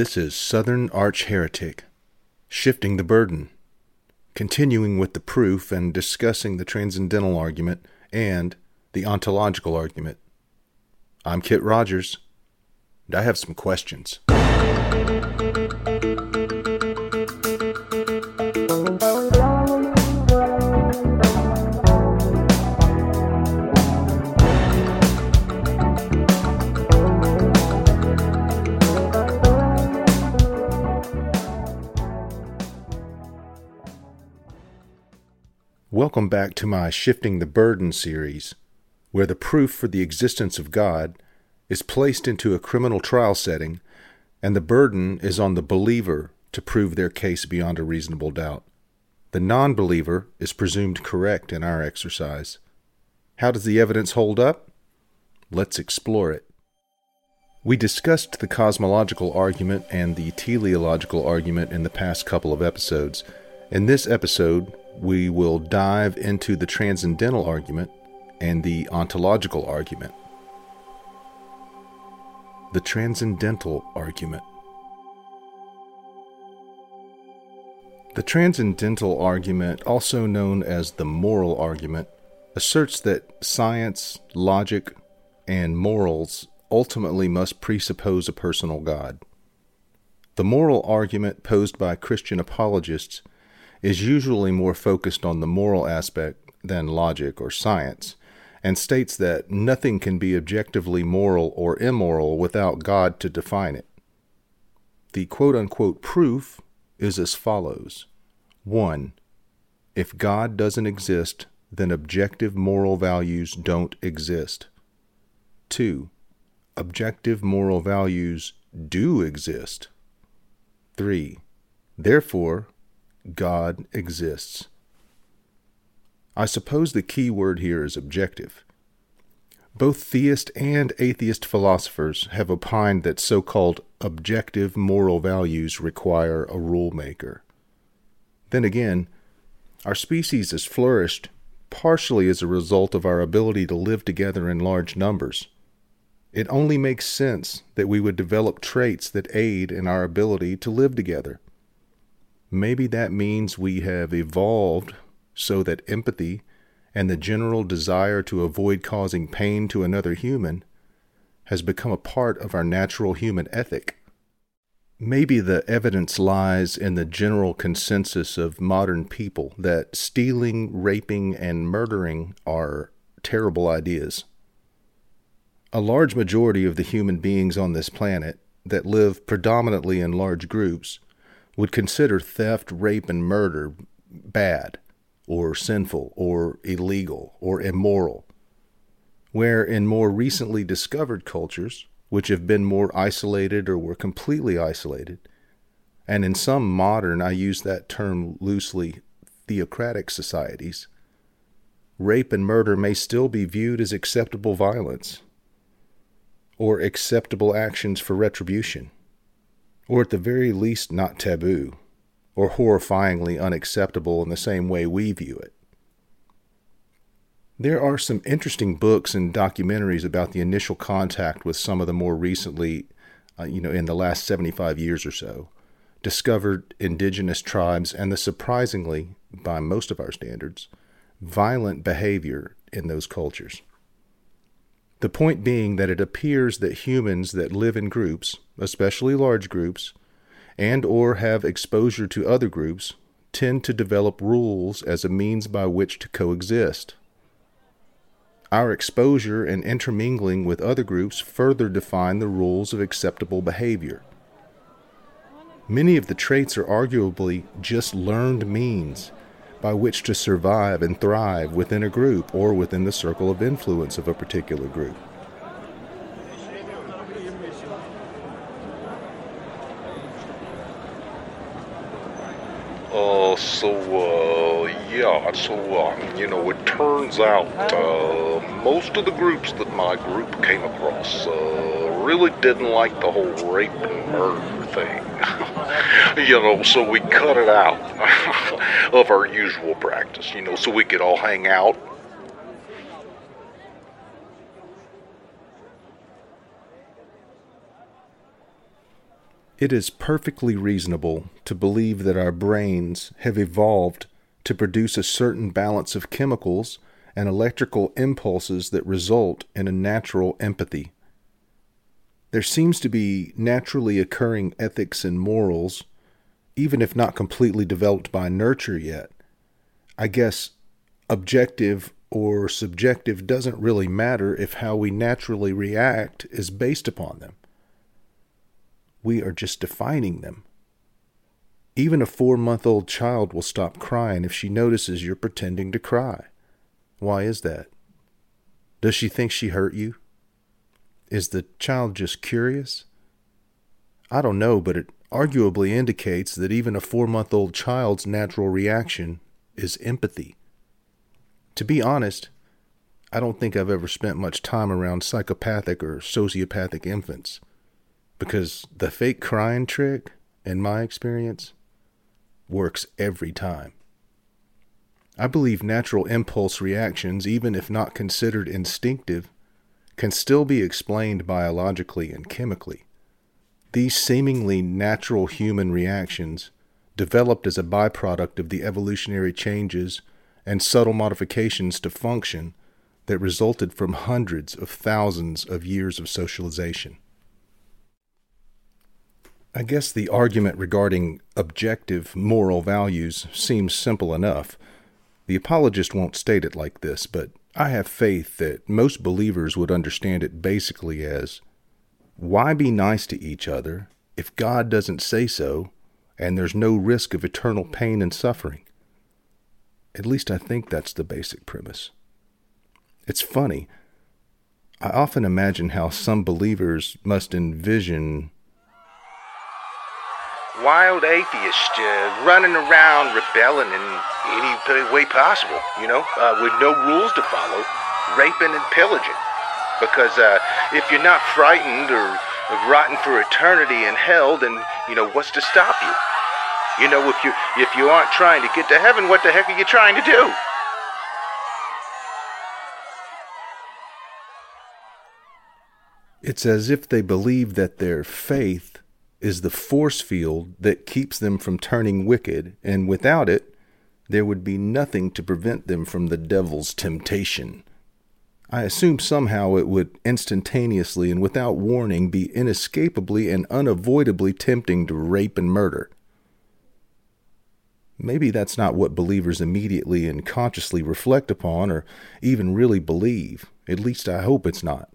This is Southern Arch Heretic, shifting the burden, continuing with the proof and discussing the transcendental argument and the ontological argument. I'm Kit Rogers, and I have some questions. Welcome back to my Shifting the Burden series, where the proof for the existence of God is placed into a criminal trial setting, and the burden is on the believer to prove their case beyond a reasonable doubt. The non believer is presumed correct in our exercise. How does the evidence hold up? Let's explore it. We discussed the cosmological argument and the teleological argument in the past couple of episodes. In this episode, we will dive into the transcendental argument and the ontological argument. The transcendental argument. The transcendental argument, also known as the moral argument, asserts that science, logic, and morals ultimately must presuppose a personal God. The moral argument posed by Christian apologists is usually more focused on the moral aspect than logic or science, and states that nothing can be objectively moral or immoral without God to define it. The quote unquote proof is as follows 1. If God doesn't exist, then objective moral values don't exist. 2. Objective moral values do exist. 3. Therefore, God exists. I suppose the key word here is objective. Both theist and atheist philosophers have opined that so called objective moral values require a rule maker. Then again, our species has flourished partially as a result of our ability to live together in large numbers. It only makes sense that we would develop traits that aid in our ability to live together. Maybe that means we have evolved so that empathy and the general desire to avoid causing pain to another human has become a part of our natural human ethic. Maybe the evidence lies in the general consensus of modern people that stealing, raping, and murdering are terrible ideas. A large majority of the human beings on this planet that live predominantly in large groups would consider theft, rape, and murder bad or sinful or illegal or immoral. Where in more recently discovered cultures, which have been more isolated or were completely isolated, and in some modern, I use that term loosely, theocratic societies, rape and murder may still be viewed as acceptable violence or acceptable actions for retribution or at the very least not taboo, or horrifyingly unacceptable in the same way we view it. There are some interesting books and documentaries about the initial contact with some of the more recently, uh, you know, in the last 75 years or so, discovered indigenous tribes and the surprisingly, by most of our standards, violent behavior in those cultures. The point being that it appears that humans that live in groups, especially large groups, and or have exposure to other groups, tend to develop rules as a means by which to coexist. Our exposure and intermingling with other groups further define the rules of acceptable behavior. Many of the traits are arguably just learned means by which to survive and thrive within a group or within the circle of influence of a particular group. Uh, so, uh, yeah, so, um, you know, it turns out, uh, most of the groups that my group came across, uh, really didn't like the whole rape and murder thing. you know, so we cut it out of our usual practice, you know, so we could all hang out. It is perfectly reasonable to believe that our brains have evolved to produce a certain balance of chemicals and electrical impulses that result in a natural empathy. There seems to be naturally occurring ethics and morals, even if not completely developed by nurture yet. I guess objective or subjective doesn't really matter if how we naturally react is based upon them. We are just defining them. Even a four month old child will stop crying if she notices you're pretending to cry. Why is that? Does she think she hurt you? Is the child just curious? I don't know, but it arguably indicates that even a four month old child's natural reaction is empathy. To be honest, I don't think I've ever spent much time around psychopathic or sociopathic infants because the fake crying trick, in my experience, works every time. I believe natural impulse reactions, even if not considered instinctive, can still be explained biologically and chemically. These seemingly natural human reactions developed as a byproduct of the evolutionary changes and subtle modifications to function that resulted from hundreds of thousands of years of socialization. I guess the argument regarding objective moral values seems simple enough. The apologist won't state it like this, but I have faith that most believers would understand it basically as why be nice to each other if God doesn't say so and there's no risk of eternal pain and suffering? At least I think that's the basic premise. It's funny. I often imagine how some believers must envision wild atheists uh, running around rebelling in any way possible, you know, uh, with no rules to follow, raping and pillaging. Because uh, if you're not frightened or rotting for eternity in hell, then, you know, what's to stop you? You know, if you if you aren't trying to get to heaven, what the heck are you trying to do? It's as if they believe that their faith is the force field that keeps them from turning wicked, and without it, there would be nothing to prevent them from the devil's temptation. I assume somehow it would instantaneously and without warning be inescapably and unavoidably tempting to rape and murder. Maybe that's not what believers immediately and consciously reflect upon or even really believe. At least I hope it's not.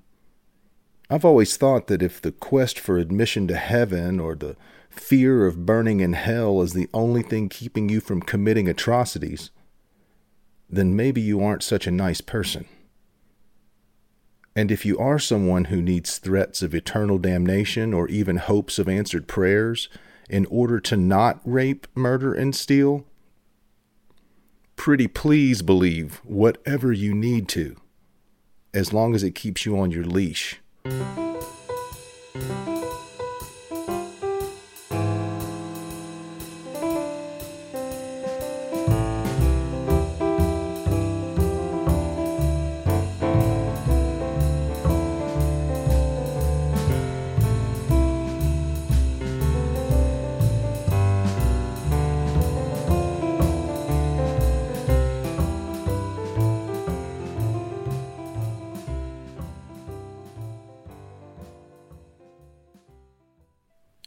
I've always thought that if the quest for admission to heaven or the fear of burning in hell is the only thing keeping you from committing atrocities, then maybe you aren't such a nice person. And if you are someone who needs threats of eternal damnation or even hopes of answered prayers in order to not rape, murder, and steal, pretty please believe whatever you need to, as long as it keeps you on your leash. Música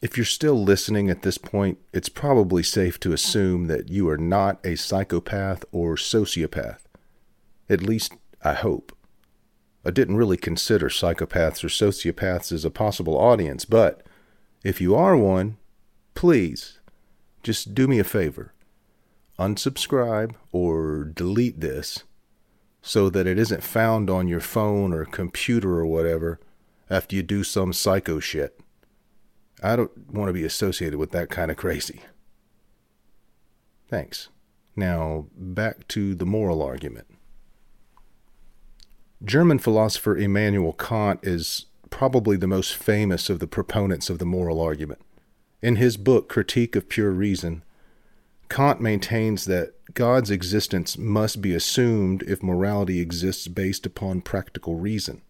If you're still listening at this point, it's probably safe to assume that you are not a psychopath or sociopath. At least, I hope. I didn't really consider psychopaths or sociopaths as a possible audience, but if you are one, please just do me a favor. Unsubscribe or delete this so that it isn't found on your phone or computer or whatever after you do some psycho shit. I don't want to be associated with that kind of crazy. Thanks. Now, back to the moral argument. German philosopher Immanuel Kant is probably the most famous of the proponents of the moral argument. In his book, Critique of Pure Reason, Kant maintains that God's existence must be assumed if morality exists based upon practical reason.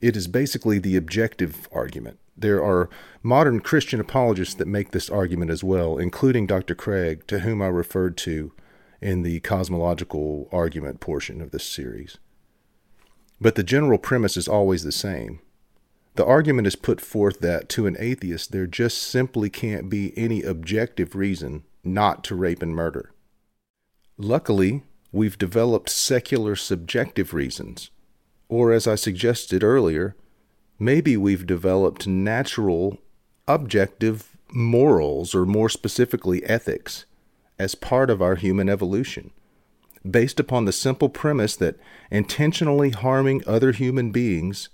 It is basically the objective argument. There are modern Christian apologists that make this argument as well, including Dr. Craig, to whom I referred to in the cosmological argument portion of this series. But the general premise is always the same. The argument is put forth that to an atheist, there just simply can't be any objective reason not to rape and murder. Luckily, we've developed secular subjective reasons, or as I suggested earlier, maybe we've developed natural objective morals, or more specifically, ethics, as part of our human evolution, based upon the simple premise that intentionally harming other human beings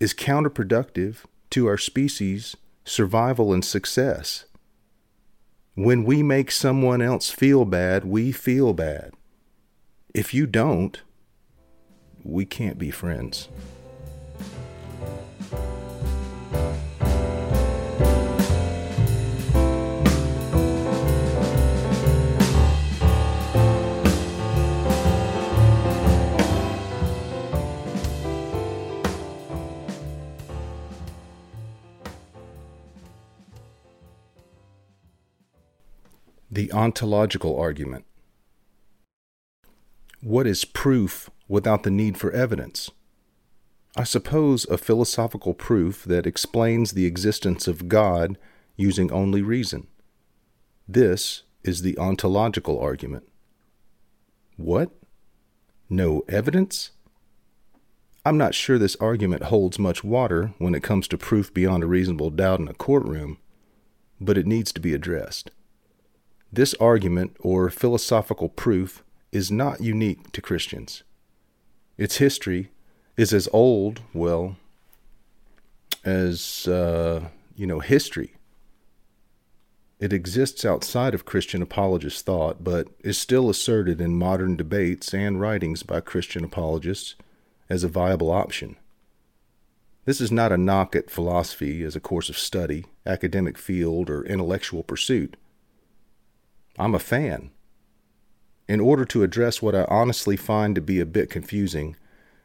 is counterproductive to our species' survival and success. When we make someone else feel bad, we feel bad. If you don't, we can't be friends. The ontological argument. What is proof without the need for evidence? I suppose a philosophical proof that explains the existence of God using only reason. This is the ontological argument. What? No evidence? I'm not sure this argument holds much water when it comes to proof beyond a reasonable doubt in a courtroom, but it needs to be addressed. This argument, or philosophical proof, is not unique to Christians. Its history is as old, well, as, uh, you know, history. It exists outside of Christian apologist thought, but is still asserted in modern debates and writings by Christian apologists as a viable option. This is not a knock at philosophy as a course of study, academic field, or intellectual pursuit. I'm a fan. In order to address what I honestly find to be a bit confusing,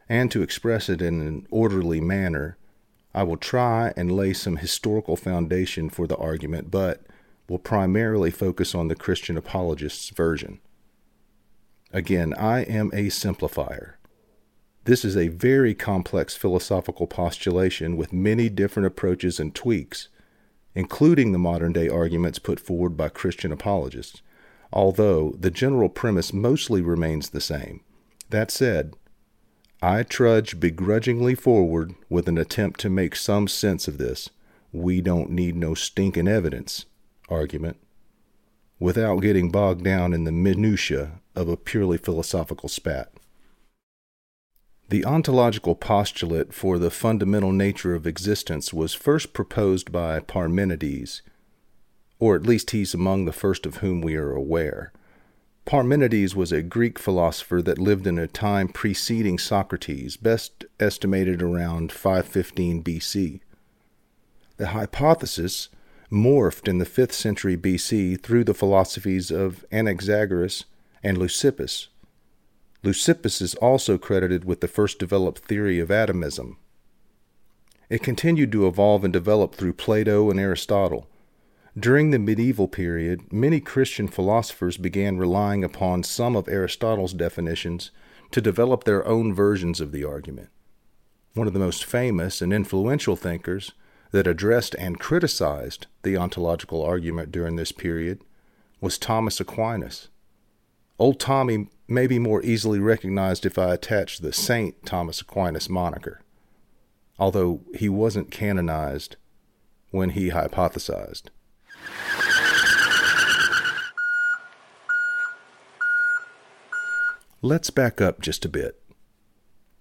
and to express it in an orderly manner, I will try and lay some historical foundation for the argument, but will primarily focus on the Christian apologist's version. Again, I am a simplifier. This is a very complex philosophical postulation with many different approaches and tweaks including the modern day arguments put forward by Christian apologists, although the general premise mostly remains the same. That said, I trudge begrudgingly forward with an attempt to make some sense of this we don't need no stinking evidence argument without getting bogged down in the minutiae of a purely philosophical spat. The ontological postulate for the fundamental nature of existence was first proposed by Parmenides, or at least he's among the first of whom we are aware. Parmenides was a Greek philosopher that lived in a time preceding Socrates, best estimated around 515 BC. The hypothesis morphed in the 5th century BC through the philosophies of Anaxagoras and Leucippus, Leucippus is also credited with the first developed theory of atomism. It continued to evolve and develop through Plato and Aristotle. During the medieval period, many Christian philosophers began relying upon some of Aristotle's definitions to develop their own versions of the argument. One of the most famous and influential thinkers that addressed and criticized the ontological argument during this period was Thomas Aquinas. Old Tommy may be more easily recognized if I attach the Saint Thomas Aquinas moniker, although he wasn't canonized when he hypothesized. Let's back up just a bit.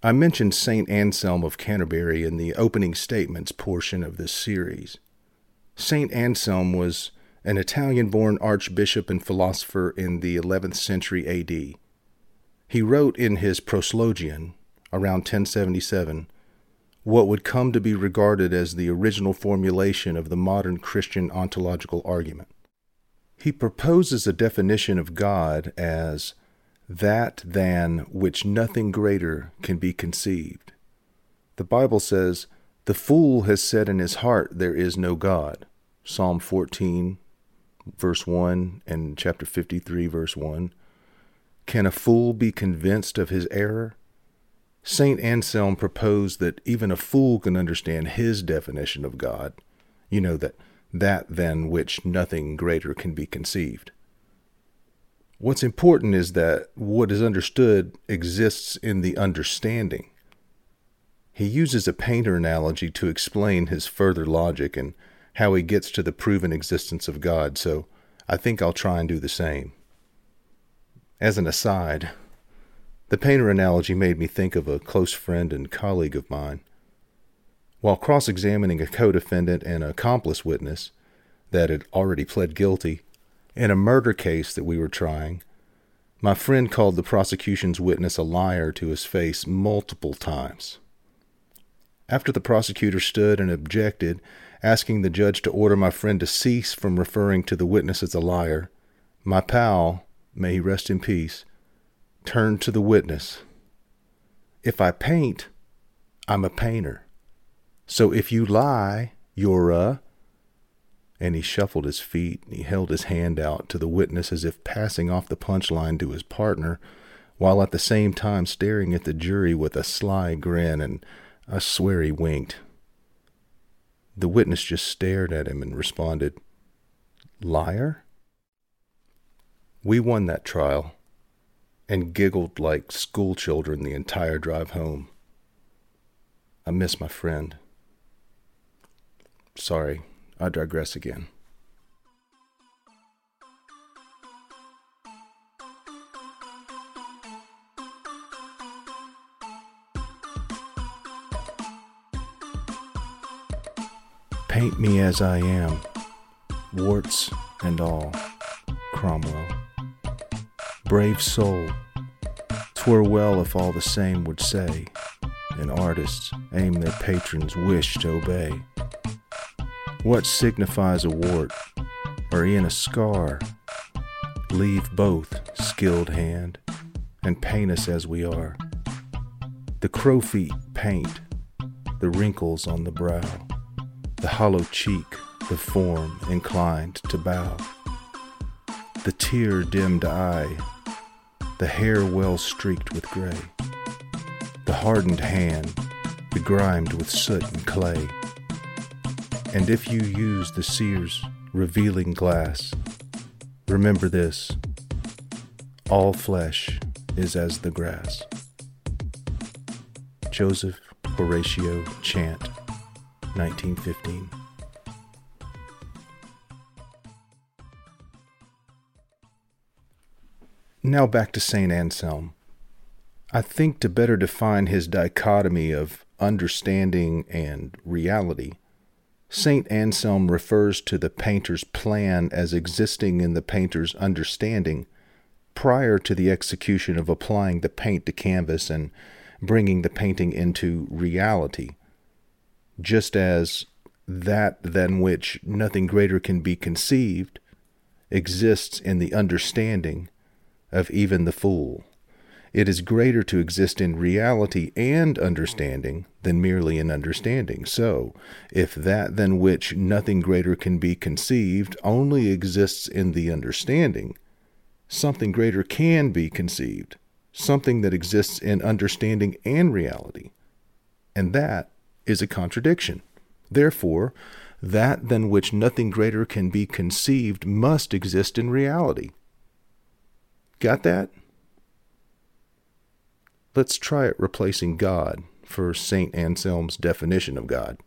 I mentioned St. Anselm of Canterbury in the opening statements portion of this series. St. Anselm was an Italian born archbishop and philosopher in the 11th century AD. He wrote in his Proslogion, around 1077, what would come to be regarded as the original formulation of the modern Christian ontological argument. He proposes a definition of God as that than which nothing greater can be conceived. The Bible says, The fool has said in his heart, There is no God. Psalm 14, verse 1, and chapter 53, verse 1. Can a fool be convinced of his error? St. Anselm proposed that even a fool can understand his definition of God. You know, that that than which nothing greater can be conceived. What's important is that what is understood exists in the understanding. He uses a painter analogy to explain his further logic and how he gets to the proven existence of God, so I think I'll try and do the same. As an aside, the painter analogy made me think of a close friend and colleague of mine. While cross examining a co defendant and accomplice witness that had already pled guilty in a murder case that we were trying, my friend called the prosecution's witness a liar to his face multiple times. After the prosecutor stood and objected, asking the judge to order my friend to cease from referring to the witness as a liar, my pal may he rest in peace, turned to the witness. If I paint, I'm a painter. So if you lie, you're a. And he shuffled his feet and he held his hand out to the witness as if passing off the punchline to his partner, while at the same time staring at the jury with a sly grin, and I swear he winked. The witness just stared at him and responded, Liar? We won that trial and giggled like schoolchildren the entire drive home. I miss my friend. Sorry, I digress again. Paint me as I am, warts and all, Cromwell brave soul. Twere well if all the same would say, and artists aim their patrons' wish to obey. What signifies a wart, or e'en a scar? Leave both, skilled hand, and paint us as we are. The crow feet paint, the wrinkles on the brow, the hollow cheek, the form inclined to bow, the tear dimmed eye the hair well streaked with gray, the hardened hand begrimed with soot and clay. And if you use the seer's revealing glass, remember this all flesh is as the grass. Joseph Horatio Chant, 1915. Now back to St. Anselm. I think to better define his dichotomy of understanding and reality, St. Anselm refers to the painter's plan as existing in the painter's understanding prior to the execution of applying the paint to canvas and bringing the painting into reality, just as that than which nothing greater can be conceived exists in the understanding of even the fool. It is greater to exist in reality and understanding than merely in understanding. So, if that than which nothing greater can be conceived only exists in the understanding, something greater can be conceived, something that exists in understanding and reality. And that is a contradiction. Therefore, that than which nothing greater can be conceived must exist in reality. Got that? Let's try it replacing God for St. Anselm's definition of God.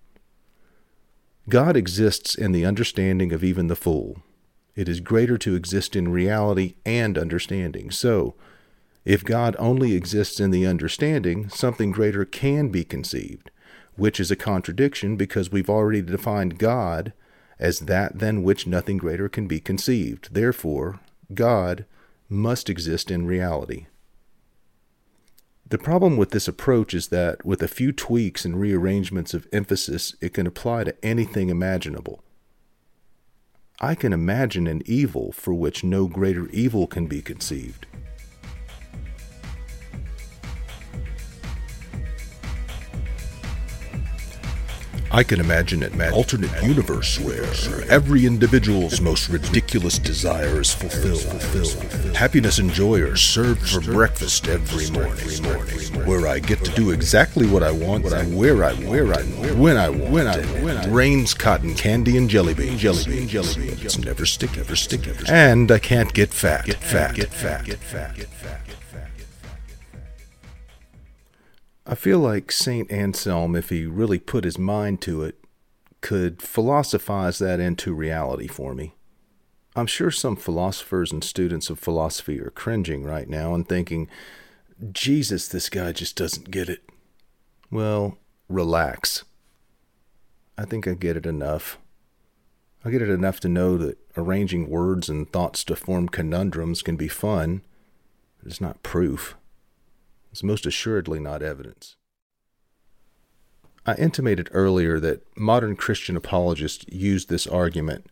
God exists in the understanding of even the fool. It is greater to exist in reality and understanding. So, if God only exists in the understanding, something greater can be conceived, which is a contradiction because we've already defined God as that than which nothing greater can be conceived. Therefore, God must exist in reality. The problem with this approach is that with a few tweaks and rearrangements of emphasis, it can apply to anything imaginable. I can imagine an evil for which no greater evil can be conceived. I can imagine an alternate universe where every individual's most ridiculous desire is fulfilled. Happiness and joy are served for breakfast every morning, where I get to do exactly what I want, where I, where I, when I, when I, when I. Rains cotton candy and jelly bean, jelly bean, jelly bean. It's never sticky, never sticky, and I can't get fat, get fat, get fat, get fat, get fat. I feel like St. Anselm, if he really put his mind to it, could philosophize that into reality for me. I'm sure some philosophers and students of philosophy are cringing right now and thinking, Jesus, this guy just doesn't get it. Well, relax. I think I get it enough. I get it enough to know that arranging words and thoughts to form conundrums can be fun, but it's not proof is most assuredly not evidence. I intimated earlier that modern Christian apologists use this argument,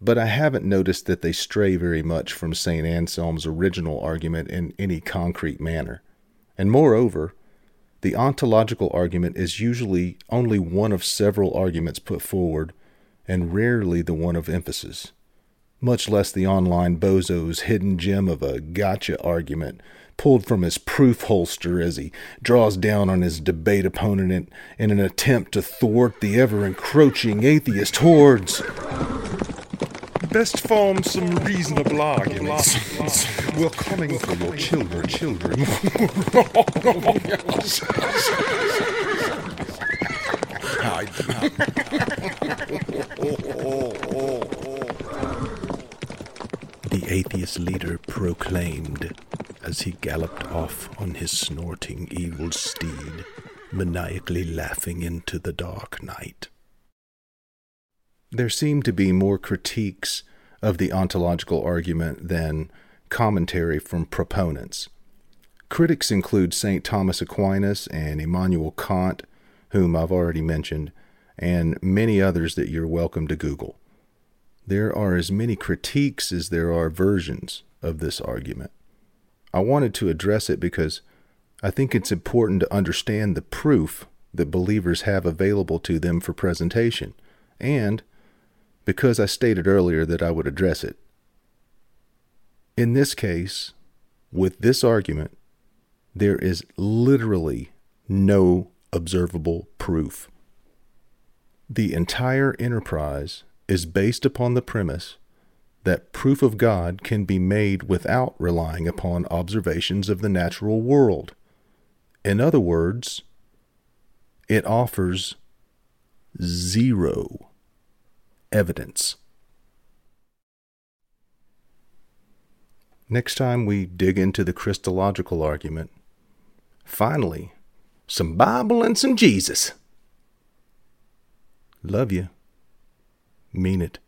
but I haven't noticed that they stray very much from St. Anselm's original argument in any concrete manner. And moreover, the ontological argument is usually only one of several arguments put forward, and rarely the one of emphasis, much less the online bozo's hidden gem of a gotcha argument pulled from his proof holster as he draws down on his debate opponent in, in an attempt to thwart the ever encroaching atheist hordes. Best form some reasonable arguments. We're coming for your children, children. the atheist leader proclaimed as he galloped off on his snorting evil steed, maniacally laughing into the dark night. There seem to be more critiques of the ontological argument than commentary from proponents. Critics include St. Thomas Aquinas and Immanuel Kant, whom I've already mentioned, and many others that you're welcome to Google. There are as many critiques as there are versions of this argument. I wanted to address it because I think it's important to understand the proof that believers have available to them for presentation, and because I stated earlier that I would address it. In this case, with this argument, there is literally no observable proof. The entire enterprise is based upon the premise that proof of God can be made without relying upon observations of the natural world. In other words, it offers zero evidence. Next time we dig into the Christological argument, finally, some Bible and some Jesus. Love you. Mean it.